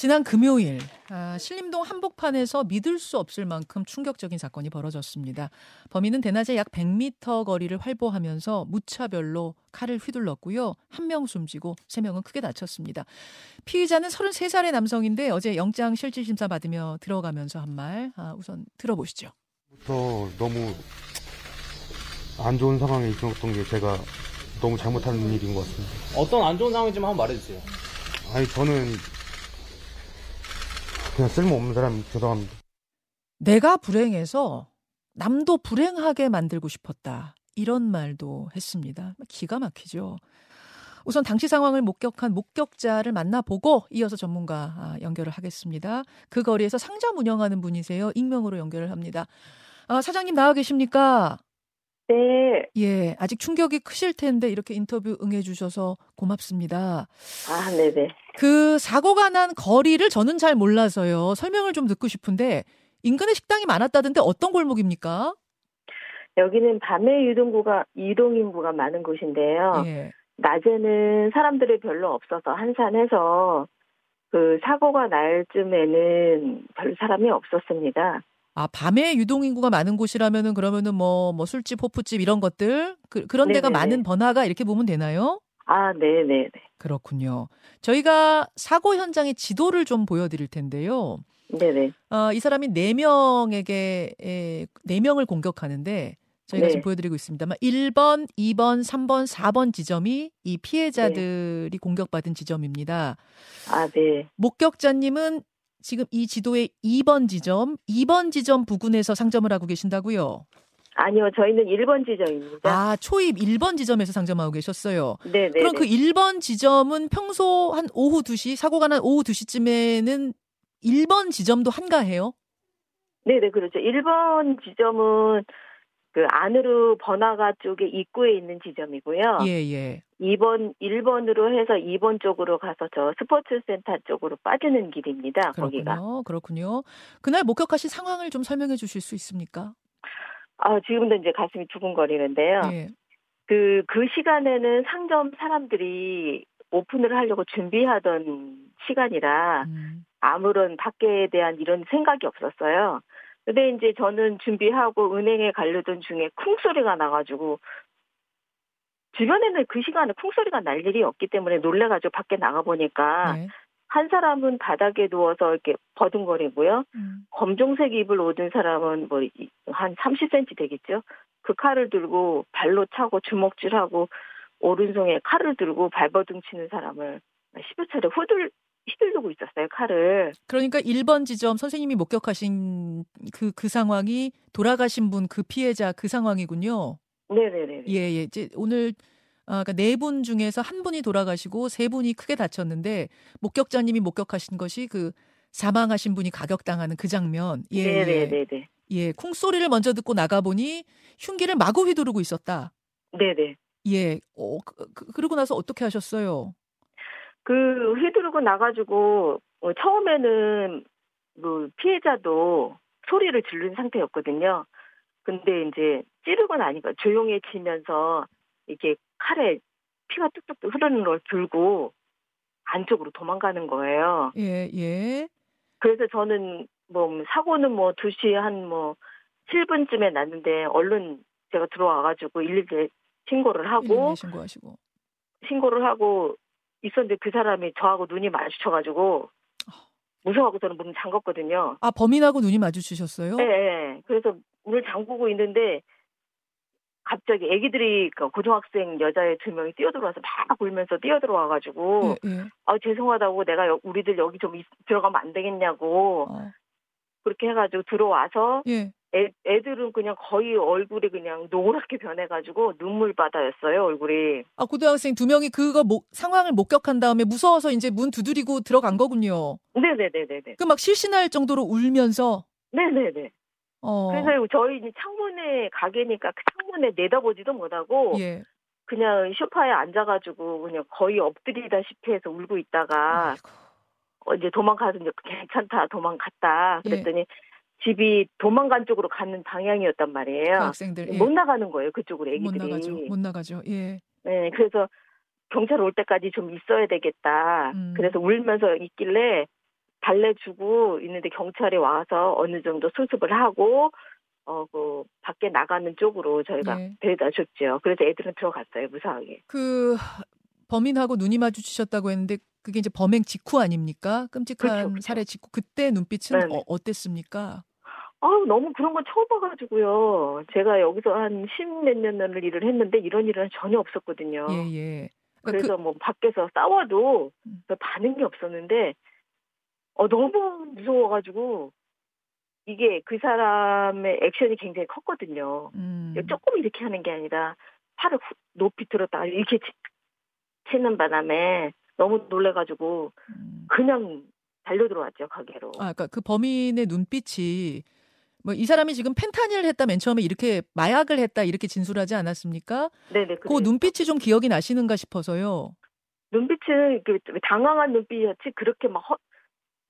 지난 금요일 아, 신림동 한복판에서 믿을 수 없을 만큼 충격적인 사건이 벌어졌습니다. 범인은 대낮에 약 100m 거리를 활보하면서 무차별로 칼을 휘둘렀고요. 한 명 숨지고 세 명은 크게 다쳤습니다. 피의자는 33살의 남성인데 어제 영장 실질 심사 받으며 들어가면서 한 말 아, 우선 들어보시죠. 부터 너무 안 좋은 상황에 있었던 게 제가 너무 잘못한 일인 것 같습니다. 어떤 안 좋은 상황인지 한번 말해주세요. 아니 저는 그냥 쓸모없는 사람 죄송합니다. 내가 불행해서 남도 불행하게 만들고 싶었다. 이런 말도 했습니다. 기가 막히죠. 우선 당시 상황을 목격한 목격자를 만나보고 이어서 전문가 아, 연결을 하겠습니다. 그 거리에서 상점 운영하는 분이세요. 익명으로 연결을 합니다. 아, 사장님 나와 계십니까? 네. 예, 아직 충격이 크실 텐데 이렇게 인터뷰 응해주셔서 고맙습니다. 아, 네네. 그 사고가 난 거리를 저는 잘 몰라서요. 설명을 좀 듣고 싶은데 인근에 식당이 많았다던데 어떤 골목입니까? 여기는 밤에 유동구가 유동인구가 많은 곳인데요. 예. 낮에는 사람들이 별로 없어서 한산해서 그 사고가 날 쯤에는 별 사람이 없었습니다. 아 밤에 유동 인구가 많은 곳이라면은 그러면은 뭐 뭐 술집, 호프집 이런 것들 그, 그런 데가 네네네. 많은 번화가 이렇게 보면 되나요? 아, 네네네. 그렇군요. 저희가 사고 현장의 지도를 좀 보여드릴 텐데요. 네네. 어, 이 사람이 네 명에게 에, 네 명을 공격하는데 저희가 네. 지금 보여드리고 있습니다만 1번, 2번, 3번, 4번 지점이 이 피해자들이 공격받은 지점입니다. 아, 네. 목격자님은 지금 이 지도의 2번 지점, 2번 지점 부근에서 상점을 하고 계신다고요? 아니요, 저희는 1번 지점입니다. 아, 초입 1번 지점에서 상점하고 계셨어요. 네 네. 그럼 그 1번 지점은 평소 한 오후 2시, 사고가 난 오후 2시쯤에는 1번 지점도 한가해요? 네 네, 그렇죠. 1번 지점은 그 안으로 번화가 쪽에 입구에 있는 지점이고요. 예, 예. 2번, 1번으로 해서 2번 쪽으로 가서 저 스포츠 센터 쪽으로 빠지는 길입니다. 거기가. 그렇군요. 그렇군요. 그날 목격하신 상황을 좀 설명해 주실 수 있습니까? 아, 지금도 이제 가슴이 두근거리는데요. 예. 그, 그 시간에는 상점 사람들이 오픈을 하려고 준비하던 시간이라 음, 아무런 밖에 대한 이런 생각이 없었어요. 근데 이제 저는 준비하고 은행에 가려던 중에 쿵 소리가 나가지고 주변에는 그 시간에 쿵 소리가 날 일이 없기 때문에 놀래가지고 밖에 나가 보니까 네. 한 사람은 바닥에 누워서 이렇게 버둥거리고요. 음, 검정색 입을 얻은 사람은 뭐 한 30cm 되겠죠. 그 칼을 들고 발로 차고 주먹질하고 오른손에 칼을 들고 발버둥 치는 사람을 10여 차례 후들 휘두르고 있었어요. 칼을. 그러니까 1번 지점 선생님이 목격하신 그, 그 상황이 돌아가신 분 그 피해자 그 상황이군요. 네네네. 예, 예. 이제 오늘 아, 그러니까 네 분 중에서 한 분이 돌아가시고 세 분이 크게 다쳤는데 목격자님이 목격하신 것이 그 사망하신 분이 가격당하는 그 장면. 예, 예. 네네네네. 예, 콩 소리를 먼저 듣고 나가 보니 흉기를 마구 휘두르고 있었다. 네네. 예. 어, 그, 그, 그러고 나서 어떻게 하셨어요? 그 휘두르고 나가지고 어, 처음에는 그 피해자도 소리를 지른 상태였거든요. 근데 이제 찌르고 나니까 조용해지면서 이렇게 칼에 피가 뚝뚝 흐르는 걸 들고 안쪽으로 도망가는 거예요. 예, 예. 그래서 저는 뭐 사고는 뭐 2시 한 뭐 7분쯤에 났는데 얼른 제가 들어와 가지고 112에 신고를 하고 112 신고하시고. 신고를 하고 있었는데 그 사람이 저하고 눈이 마주쳐가지고 무서워하고 저는 문을 잠갔거든요. 아, 범인하고 눈이 마주치셨어요? 예, 예. 그래서 문을 잠그고 있는데 갑자기 애기들이 그 고등학생 여자애 두 명이 뛰어들어와서 막 울면서 뛰어들어와가지고 예, 예. 아 죄송하다고 내가 여- 우리들 여기 좀 있- 들어가면 안 되겠냐고 어, 그렇게 해가지고 들어와서 예. 애, 애들은 그냥 거의 얼굴이 그냥 노랗게 변해가지고 눈물 바다였어요 얼굴이. 아, 고등학생 두 명이 그거 목, 상황을 목격한 다음에 무서워서 이제 문 두드리고 들어간 거군요. 네네네네네. 그 막 실신할 정도로 울면서 네네네. 어. 그래서 저희 창문에 가게니까 그 창문에 내다보지도 못하고 예. 그냥 소파에 앉아가지고 그냥 거의 엎드리다시피 해서 울고 있다가 아이고. 어, 이제 도망가서 이제 괜찮다 도망갔다 예. 그랬더니 집이 도망간 쪽으로 가는 방향이었단 말이에요. 그 학생들 예. 못 나가는 거예요 그쪽으로 못 애기들이. 나가죠. 못 나가죠. 예. 네, 그래서 경찰 올 때까지 좀 있어야 되겠다. 음. 그래서 울면서 있길래 달래주고 있는데 경찰이 와서 어느 정도 수습을 하고 어 그 밖에 나가는 쪽으로 저희가 네. 데려다 줬죠. 그래서 애들은 들어갔어요 무사하게. 그 범인하고 눈이 마주치셨다고 했는데 그게 이제 범행 직후 아닙니까? 끔찍한 그렇죠, 그렇죠. 살해 직후 그때 눈빛은 네네. 어, 어땠습니까? 아우 너무 그런 건 처음 봐가지고요. 제가 여기서 한 십몇 년을 일을 했는데 이런 일은 전혀 없었거든요. 예, 예. 그러니까 그래서 뭐 밖에서 싸워도 음. 별 반응이 없었는데 어 너무 무서워가지고 이게 그 사람의 액션이 굉장히 컸거든요. 그, 음, 조금 이렇게 하는 게 아니라 팔을 후- 높이 들었다가 이렇게 치- 치는 바람에 너무 놀래가지고 음. 그냥 달려 들어왔죠 가게로. 아, 그러니까 그 범인의 눈빛이 뭐 이 사람이 지금 펜타닐을 했다 맨 처음에 이렇게 마약을 했다 이렇게 진술하지 않았습니까? 네네. 그 그래요. 눈빛이 좀 기억이 나시는가 싶어서요. 눈빛은 그 당황한 눈빛이었지 그렇게 막, 허,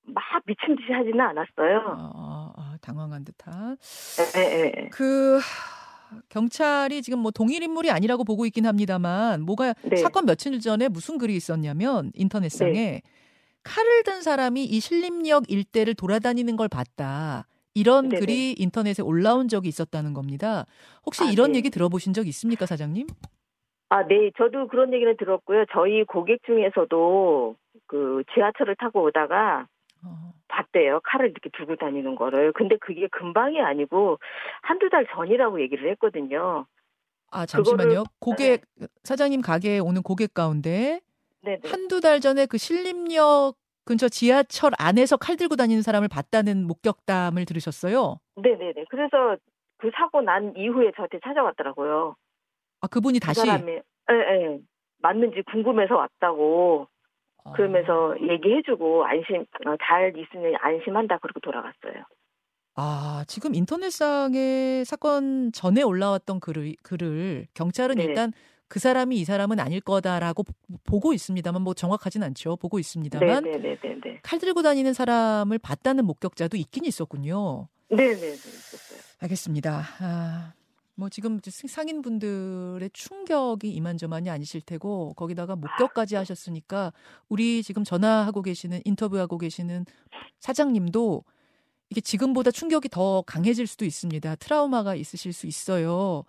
막 미친 듯이 하지는 않았어요. 아, 아, 아, 당황한 듯한. 예, 예, 예. 그 하, 경찰이 지금 뭐 동일 인물이 아니라고 보고 있긴 합니다만 뭐가 네. 사건 며칠 전에 무슨 글이 있었냐면 인터넷상에 칼을 든 사람이 이 신림역 일대를 돌아다니는 걸 봤다. 이런 네네. 글이 인터넷에 올라온 적이 있었다는 겁니다. 혹시 아, 이런 네. 얘기 들어보신 적 있습니까, 사장님? 아, 네. 저도 그런 얘기는 들었고요. 저희 고객 중에서도 그 지하철을 타고 오다가 어, 봤대요. 칼을 이렇게 들고 다니는 거를. 근데 그게 금방이 아니고 한두 달 전이라고 얘기를 했거든요. 아 잠시만요. 그거를- 고객 사장님 가게에 오는 고객 가운데 네네. 한두 달 전에 그 신림역 근처 지하철 안에서 칼 들고 다니는 사람을 봤다는 목격담을 들으셨어요? 네네네. 그래서 그 사고 난 이후에 저한테 찾아왔더라고요. 아 그분이 그 다시 사람이, 예, 예. 맞는지 궁금해서 왔다고 아. 그러면서 얘기해주고 안심, 어, 잘 있으면 안심한다 그러고 돌아갔어요. 아, 지금 인터넷상에 사건 전에 올라왔던 글을, 글을 경찰은 네. 일단 그 사람이 이 사람은 아닐 거다라고 보- 보고 있습니다만 뭐 정확하진 않죠. 보고 있습니다만 네네네네네. 칼 들고 다니는 사람을 봤다는 목격자도 있긴 있었군요. 네네네. 있었어요. 알겠습니다. 아, 뭐 지금 상인분들의 충격이 이만저만이 아니실 테고 거기다가 목격까지 하셨으니까 우리 지금 전화하고 계시는 인터뷰하고 계시는 사장님도 이게 지금보다 충격이 더 강해질 수도 있습니다. 트라우마가 있으실 수 있어요.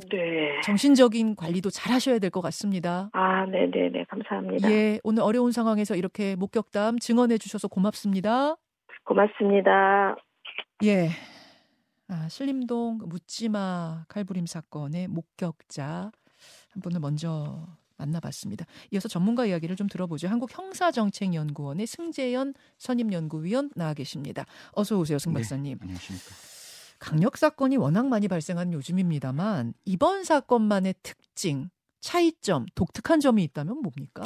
네. 정신적인 관리도 잘 하셔야 될 것 같습니다. 아, 네 네 네. 감사합니다. 예, 오늘 어려운 상황에서 이렇게 목격담 증언해 주셔서 고맙습니다. 고맙습니다. 예. 아, 신림동 묻지마 칼부림 사건의 목격자 한 분을 먼저 만나봤습니다. 이어서 전문가 이야기를 좀 들어보죠. 한국형사정책연구원의 승재현 선임연구위원 나와 계십니다. 어서 오세요, 승 네. 박사님. 안녕하십니까. 강력 사건이 워낙 많이 발생하는 요즘입니다만 이번 사건만의 특징, 차이점, 독특한 점이 있다면 뭡니까?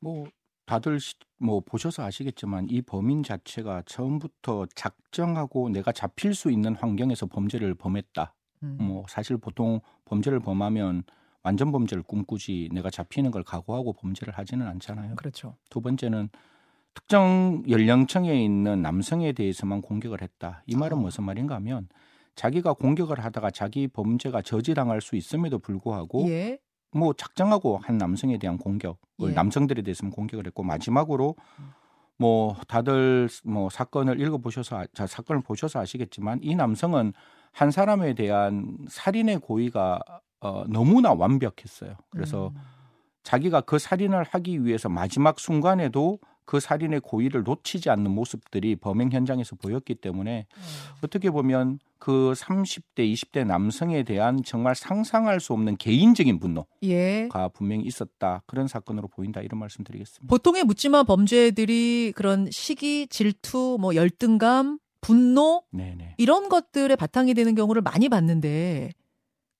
뭐 다들 시- 뭐 보셔서 아시겠지만 이 범인 자체가 처음부터 작정하고 내가 잡힐 수 있는 환경에서 범죄를 범했다. 음, 뭐 사실 보통 범죄를 범하면 완전 범죄를 꿈꾸지 내가 잡히는 걸 각오하고 범죄를 하지는 않잖아요. 그렇죠. 두 번째는 특정 연령층에 있는 남성에 대해서만 공격을 했다. 이 말은 어. 무슨 말인가 하면 자기가 공격을 하다가 자기 범죄가 저지당할 수 있음에도 불구하고 예. 뭐 작정하고 한 남성에 대한 공격을 예. 남성들에 대해서는 공격을 했고 마지막으로 음. 뭐 다들 뭐 사건을 읽어 보셔서 아- 자, 사건을 보셔서 아시겠지만 이 남성은 한 사람에 대한 살인의 고의가 어, 너무나 완벽했어요. 그래서 음. 자기가 그 살인을 하기 위해서 마지막 순간에도 그 살인의 고의를 놓치지 않는 모습들이 범행 현장에서 보였기 때문에 어. 어떻게 보면 그 30대, 20대 남성에 대한 정말 상상할 수 없는 개인적인 분노가 예. 분명히 있었다. 그런 사건으로 보인다. 이런 말씀 드리겠습니다. 보통의 묻지마 범죄들이 그런 시기, 질투, 뭐 열등감, 분노 네네. 이런 것들의 바탕이 되는 경우를 많이 봤는데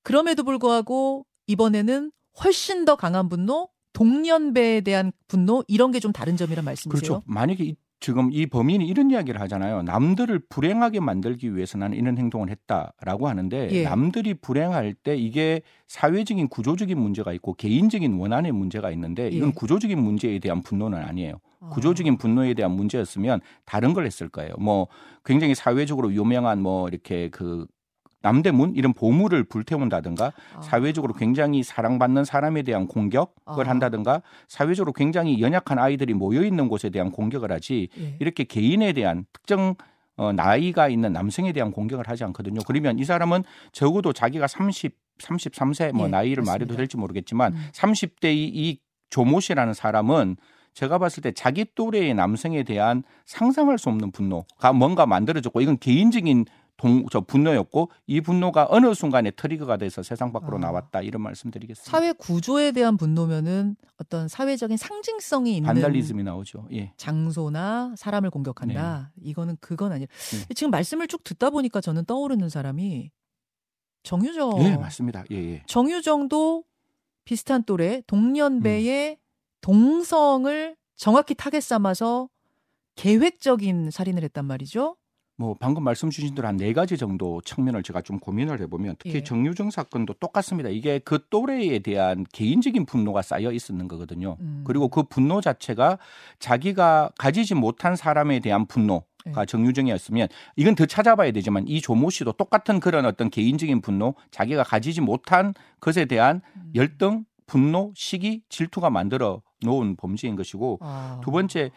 그럼에도 불구하고 이번에는 훨씬 더 강한 분노, 동년배에 대한 분노 이런 게 좀 다른 점이란 말씀이세요? 그렇죠. 만약에 이, 지금 이 범인이 이런 이야기를 하잖아요. 남들을 불행하게 만들기 위해서 나는 이런 행동을 했다라고 하는데 예. 남들이 불행할 때 이게 사회적인 구조적인 문제가 있고 개인적인 원한의 문제가 있는데 이건 예. 구조적인 문제에 대한 분노는 아니에요. 아. 구조적인 분노에 대한 문제였으면 다른 걸 했을 거예요. 뭐 굉장히 사회적으로 유명한 뭐 이렇게 그 남대문 이런 보물을 불태운다든가 아. 사회적으로 굉장히 사랑받는 사람에 대한 공격을 아. 한다든가 사회적으로 굉장히 연약한 아이들이 모여 있는 곳에 대한 공격을 하지 예. 이렇게 개인에 대한 특정 어, 나이가 있는 남성에 대한 공격을 하지 않거든요. 그러면 이 사람은 적어도 자기가 30, 33세 뭐 예, 나이를 맞습니다. 말해도 될지 모르겠지만 음. 30대의 이 조모 씨라는 사람은 제가 봤을 때 자기 또래의 남성에 대한 상상할 수 없는 분노가 뭔가 만들어졌고 이건 개인적인 동, 저 분노였고 이 분노가 어느 순간에 트리거가 돼서 세상 밖으로 아. 나왔다 이런 말씀드리겠습니다. 사회 구조에 대한 분노면은 어떤 사회적인 상징성이 있는 반달리즘이 나오죠. 예. 장소나 사람을 공격한다. 이거는 그건 아니에요. 네. 지금 말씀을 쭉 듣다 보니까 저는 떠오르는 사람이 정유정. 예, 맞습니다. 예, 예. 정유정도 비슷한 또래 동년배의 음. 동성을 정확히 타겟 삼아서 계획적인 살인을 했단 말이죠. 뭐 방금 말씀 주신 대로 한 네 가지 정도 측면을 제가 좀 고민을 해보면 특히 예. 정유정 사건도 똑같습니다. 이게 그 또래에 대한 개인적인 분노가 쌓여 있었는 거거든요. 음. 그리고 그 분노 자체가 자기가 가지지 못한 사람에 대한 분노가 예. 정유정이었으면 이건 더 찾아봐야 되지만 이 조모 씨도 똑같은 그런 어떤 개인적인 분노, 자기가 가지지 못한 것에 대한 음. 열등, 분노, 시기, 질투가 만들어 놓은 범죄인 것이고 아. 두 번째 이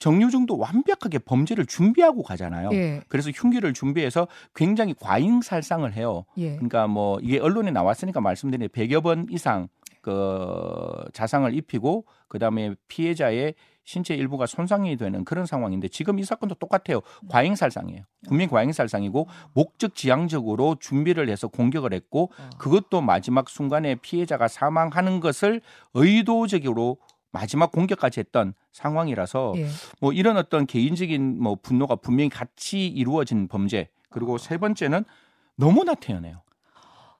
정유정도 완벽하게 범죄를 준비하고 가잖아요. 예, 그래서 흉기를 준비해서 굉장히 과잉살상을 해요. 예. 그러니까 뭐 이게 언론에 나왔으니까 말씀드리는 100여 번 이상 그 자상을 입히고 그다음에 피해자의 신체 일부가 손상이 되는 그런 상황인데 지금 이 사건도 똑같아요. 과잉살상이에요. 분명히 과잉살상이고 목적 지향적으로 준비를 해서 공격을 했고 아. 그것도 마지막 순간에 피해자가 사망하는 것을 의도적으로 마지막 공격까지 했던 상황이라서 예. 뭐 이런 어떤 개인적인 뭐 분노가 분명히 같이 이루어진 범죄 그리고 세 번째는 너무나 태연해요.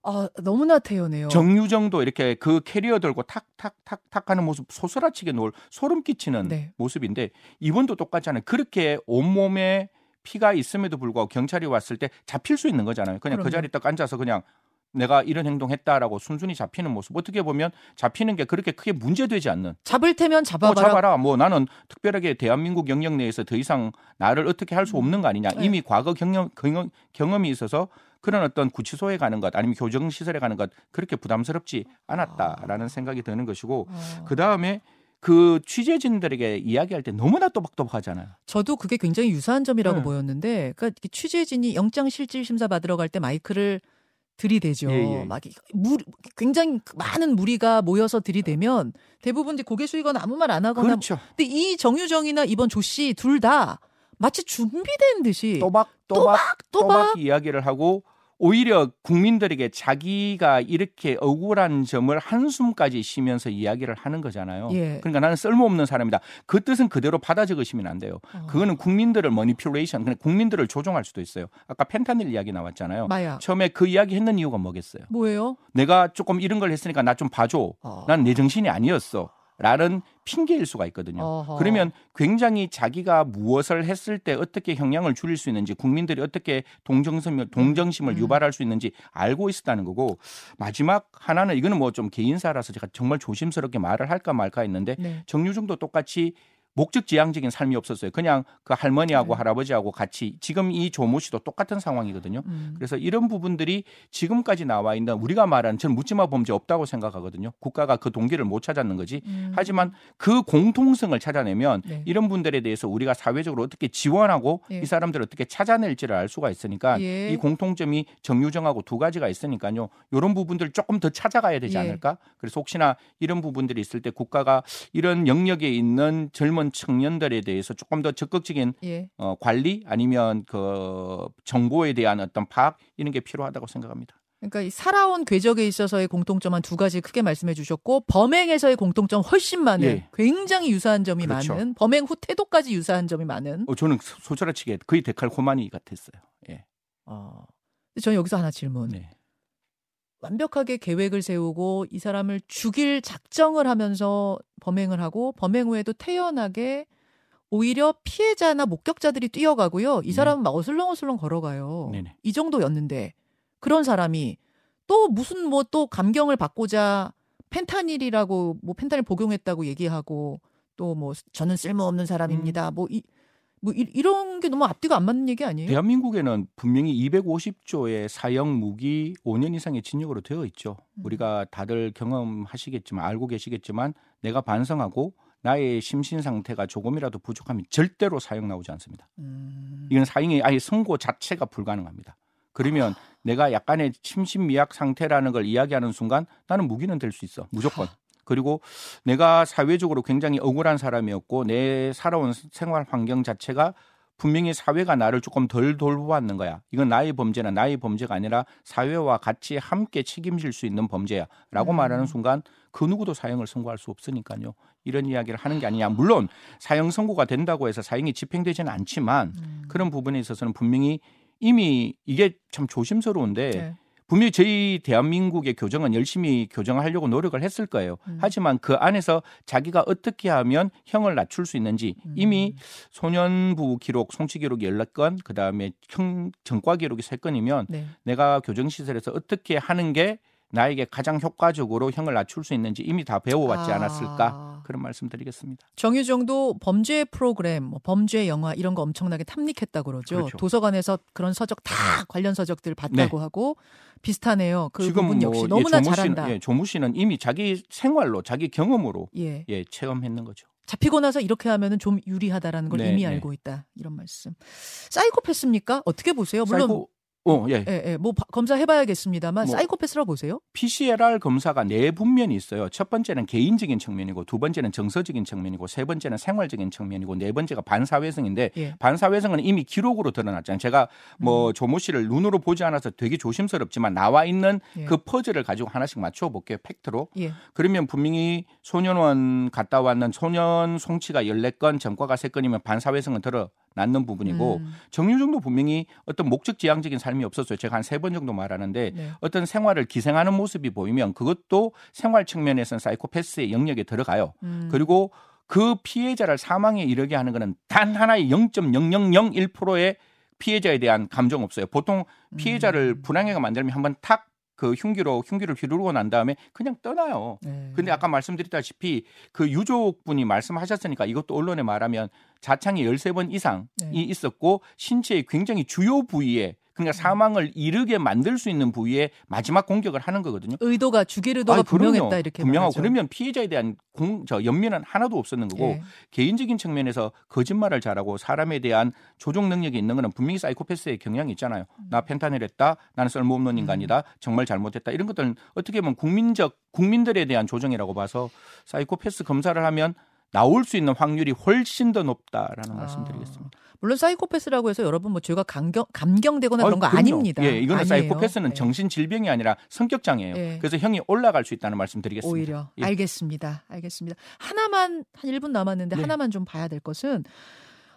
아, 너무나 태연해요. 정유정도 이렇게 그 캐리어 들고 탁탁탁탁 하는 모습 소스라치게 놀 소름 끼치는 네. 모습인데 이번도 똑같잖아요. 그렇게 온몸에 피가 있음에도 불구하고 경찰이 왔을 때 잡힐 수 있는 거잖아요. 그냥 그 그럼요. 자리에 딱 앉아서 그냥 내가 이런 행동했다라고 순순히 잡히는 모습 어떻게 보면 잡히는 게 그렇게 크게 문제되지 않는 잡을 테면 뭐 잡아봐라. 잡아라. 뭐 나는 특별하게 대한민국 영역 내에서 더 이상 나를 어떻게 할 수 없는 거 아니냐. 네. 이미 과거 경험, 경험 경험이 있어서 그런 어떤 구치소에 가는 것 아니면 교정 시설에 가는 것 그렇게 부담스럽지 않았다라는 생각이 드는 것이고 아. 그 다음에 그 취재진들에게 이야기할 때 너무나 또박또박하잖아요. 저도 그게 굉장히 유사한 점이라고 네. 보였는데, 그러니까 이 취재진이 영장 실질 심사 받으러 갈 때 마이크를 들이대죠. 예, 예. 막 이- 무, 굉장히 많은 무리가 모여서 들이대면 대부분 이제 고개 숙이거나 아무 말 안 하거나. 그렇죠. 근데 이 정유정이나 이번 조 씨 둘 다 마치 준비된 듯이 또박 또박 또박 또박 이야기를 하고 오히려 국민들에게 자기가 이렇게 억울한 점을 한숨까지 쉬면서 이야기를 하는 거잖아요. 예. 그러니까 나는 쓸모없는 사람이다. 그 뜻은 그대로 받아 적으시면 안 돼요. 어. 그거는 국민들을 manipulation, 그냥 국민들을 조종할 수도 있어요. 아까 펜타닐 이야기 나왔잖아요. 마약 처음에 그 이야기 했는 이유가 뭐겠어요? 뭐예요? 내가 조금 이런 걸 했으니까 나 좀 봐줘. 어. 난내 정신이 아니었어. 라는 핑계일 수가 있거든요. 어허. 그러면 굉장히 자기가 무엇을 했을 때 어떻게 영향을 줄일 수 있는지 국민들이 어떻게 동정심을 동정심을 음. 유발할 수 있는지 알고 있었다는 거고 마지막 하나는 이거는 뭐 좀 개인사라서 제가 정말 조심스럽게 말을 할까 말까 했는데 네. 정유중도 똑같이 목적 지향적인 삶이 없었어요. 그냥 그 할머니하고 네. 할아버지하고 같이 지금 이 조모 씨도 똑같은 상황이거든요. 음. 그래서 이런 부분들이 지금까지 나와 있는 우리가 말하는 저는 묻지마 범죄 없다고 생각하거든요. 국가가 그 동기를 못 찾았는 거지. 음. 하지만 그 공통성을 찾아내면 네. 이런 분들에 대해서 우리가 사회적으로 어떻게 지원하고 예. 이 사람들을 어떻게 찾아낼지를 알 수가 있으니까 예. 이 공통점이 정유정하고 두 가지가 있으니까요. 이런 부분들 조금 더 찾아가야 되지 예. 않을까? 그래서 혹시나 이런 부분들이 있을 때 국가가 이런 영역에 있는 젊은 청년들에 대해서 조금 더 적극적인 예. 어, 관리 아니면 그 정보에 대한 어떤 파악 이런 게 필요하다고 생각합니다. 그러니까 이 살아온 궤적에 있어서의 공통점 한 두 가지 크게 말씀해 주셨고 범행에서의 공통점 훨씬 많은 예. 굉장히 유사한 점이 그렇죠. 많은 범행 후 태도까지 유사한 점이 많은 어, 저는 소- 소설아치게 거의 데칼코마니 같았어요. 예. 어. 저는 여기서 하나 질문. 네. 완벽하게 계획을 세우고 이 사람을 죽일 작정을 하면서 범행을 하고 범행 후에도 태연하게 오히려 피해자나 목격자들이 뛰어가고요. 이 네. 사람은 막 어슬렁어슬렁 걸어가요. 네네. 이 정도였는데 그런 사람이 또 무슨 뭐 또 감경을 받고자 펜타닐이라고 뭐 펜타닐 복용했다고 얘기하고 또 뭐 저는 쓸모없는 사람입니다. 음. 뭐이 뭐 이, 이런 게 너무 앞뒤가 안 맞는 얘기 아니에요? 대한민국에는 분명히 250조의 사형 무기 5년 이상의 징역으로 되어 있죠. 음. 우리가 다들 경험하시겠지만 알고 계시겠지만 내가 반성하고 나의 심신 상태가 조금이라도 부족하면 절대로 사형 나오지 않습니다. 음. 이건 사형이 아예 선고 자체가 불가능합니다. 그러면 내가 약간의 심신미약 상태라는 걸 이야기하는 순간 나는 무기는 될 수 있어. 무조건. 그리고 내가 사회적으로 굉장히 억울한 사람이었고 내 살아온 생활 환경 자체가 분명히 사회가 나를 조금 덜 돌보았는 거야. 이건 나의 범죄나 나의 범죄가 아니라 사회와 같이 함께 책임질 수 있는 범죄야 라고 음. 말하는 순간 그 누구도 사형을 선고할 수 없으니까요. 이런 이야기를 하는 게 아니냐. 물론 사형 선고가 된다고 해서 사형이 집행되지는 않지만 음. 그런 부분에 있어서는 분명히 이미 이게 참 조심스러운데 네. 분명히 저희 대한민국의 교정은 열심히 교정하려고 노력을 했을 거예요. 음. 하지만 그 안에서 자기가 어떻게 하면 형을 낮출 수 있는지 음. 이미 소년부 기록, 송치 기록이 14건, 그 다음에 형 전과 기록이 3건이면 네. 내가 교정 시설에서 어떻게 하는 게 나에게 가장 효과적으로 형을 낮출 수 있는지 이미 다 배워왔지 아. 않았을까 그런 말씀드리겠습니다. 정유정도 범죄 프로그램, 뭐 범죄 영화 이런 거 엄청나게 탐닉했다 그러죠. 그렇죠. 도서관에서 그런 서적 다 관련 서적들 봤다고 하고 비슷하네요. 그 지금 부분 역시 뭐, 너무나 예, 조모 잘한다. 씨는, 예, 조모 씨는 이미 자기 생활로 자기 경험으로 예. 예, 체험했는 거죠. 잡히고 나서 이렇게 하면은 좀 유리하다라는 걸 네, 이미 네. 알고 있다. 이런 말씀. 사이코패스입니까? 어떻게 보세요? 물론 사이코- 어, 예. 예, 예. 뭐 바- 검사해봐야겠습니다만 뭐- 사이코패스라고 보세요? PCLR 검사가 네 분면이 있어요. 첫 번째는 개인적인 측면이고, 두 번째는 정서적인 측면이고, 세 번째는 생활적인 측면이고, 네 번째가 반사회성인데, 예. 반사회성은 이미 기록으로 드러났잖아요. 제가 뭐 조모 씨를 눈으로 보지 않아서 되게 조심스럽지만 나와 있는 예. 그 퍼즐을 가지고 하나씩 맞춰 볼게요. 팩트로. 예. 그러면 분명히 소년원 갔다 왔는 소년 송치가 14건, 전과가 3건이면 반사회성은 드러났는 부분이고, 음, 정유정도 분명히 어떤 목적 지향적인 삶이 없었어요. 제가 한 세 번 정도 말하는데 네. 어떤 생활을 기생하는 모습이 보이면 그것도 생활 측면에서는 사이코패스의 영역에 들어가요. 음. 그리고 그 피해자를 사망에 이르게 하는 것은 단 하나의 0.0001%의 피해자에 대한 감정 없어요. 보통 피해자를 음. 불행하게 만들면 한번 탁그 흉기로 흉기를 휘두르고 난 다음에 그냥 떠나요. 네. 근데 아까 말씀드렸다시피 그 유족분이 말씀하셨으니까 이것도 언론에 말하면 자창이 13번 이상이 네. 있었고 신체의 굉장히 주요 부위에 그러니까 음. 사망을 이르게 만들 수 있는 부위에 마지막 공격을 하는 거거든요. 의도가 죽일 의도가 그럼요. 분명했다 이렇게 분명하고 말하죠. 그러면 피해자에 대한 공, 저 연민은 하나도 없었는 거고 예. 개인적인 측면에서 거짓말을 잘하고 사람에 대한 조종 능력이 있는 거는 분명히 사이코패스의 경향이 있잖아요. 음. 나 펜타닐 했다. 나는 쓸모없는 인간이다. 정말 잘못했다. 이런 것들은 어떻게 보면 국민적 국민들에 대한 조정이라고 봐서 사이코패스 검사를 하면 나올 수 있는 확률이 훨씬 더 높다라는 아. 말씀드리겠습니다. 물론 사이코패스라고 해서 여러분 뭐 죄가 감경, 감경되거나 그런 거 그럼요. 아닙니다. 예, 이거는 아니에요. 사이코패스는 예. 정신 질병이 아니라 성격 장애예요. 예. 그래서 형이 올라갈 수 있다는 말씀드리겠습니다. 오히려 예. 알겠습니다. 알겠습니다. 하나만 한 1분 남았는데 네. 하나만 좀 봐야 될 것은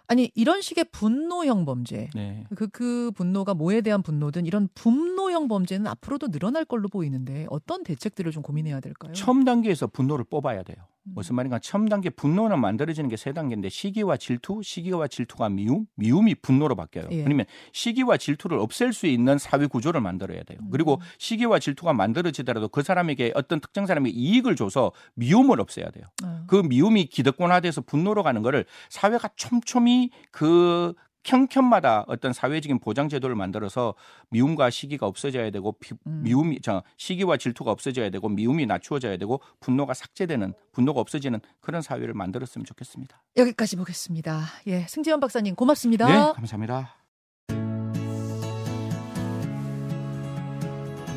아니 이런 식의 분노형 범죄 네. 그, 그 분노가 뭐에 대한 분노든 이런 분노형 범죄는 앞으로도 늘어날 걸로 보이는데 어떤 대책들을 좀 고민해야 될까요? 처음 단계에서 분노를 뽑아야 돼요. 음. 무슨 말인가? 처음 단계 분노는 만들어지는 게 세 단계인데 시기와 질투, 시기와 질투가 미움, 미움이 분노로 바뀌어요. 예. 그러면 시기와 질투를 없앨 수 있는 사회 구조를 만들어야 돼요. 음. 그리고 시기와 질투가 만들어지더라도 그 사람에게 어떤 특정 사람에게 이익을 줘서 미움을 없애야 돼요. 아, 그 미움이 기득권화돼서 분노로 가는 거를 사회가 촘촘히 그 형편마다 어떤 사회적인 보장 제도를 만들어서 미움과 시기가 없어져야 되고 비- 음. 미움이 저 시기와 질투가 없어져야 되고 미움이 낮추어져야 되고 분노가 삭제되는 분노가 없어지는 그런 사회를 만들었으면 좋겠습니다. 여기까지 보겠습니다. 예, 승지현 박사님 고맙습니다. 네, 감사합니다.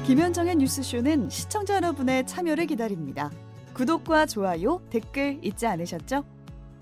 김현정의 뉴스쇼는 시청자 여러분의 참여를 기다립니다. 구독과 좋아요, 댓글 잊지 않으셨죠?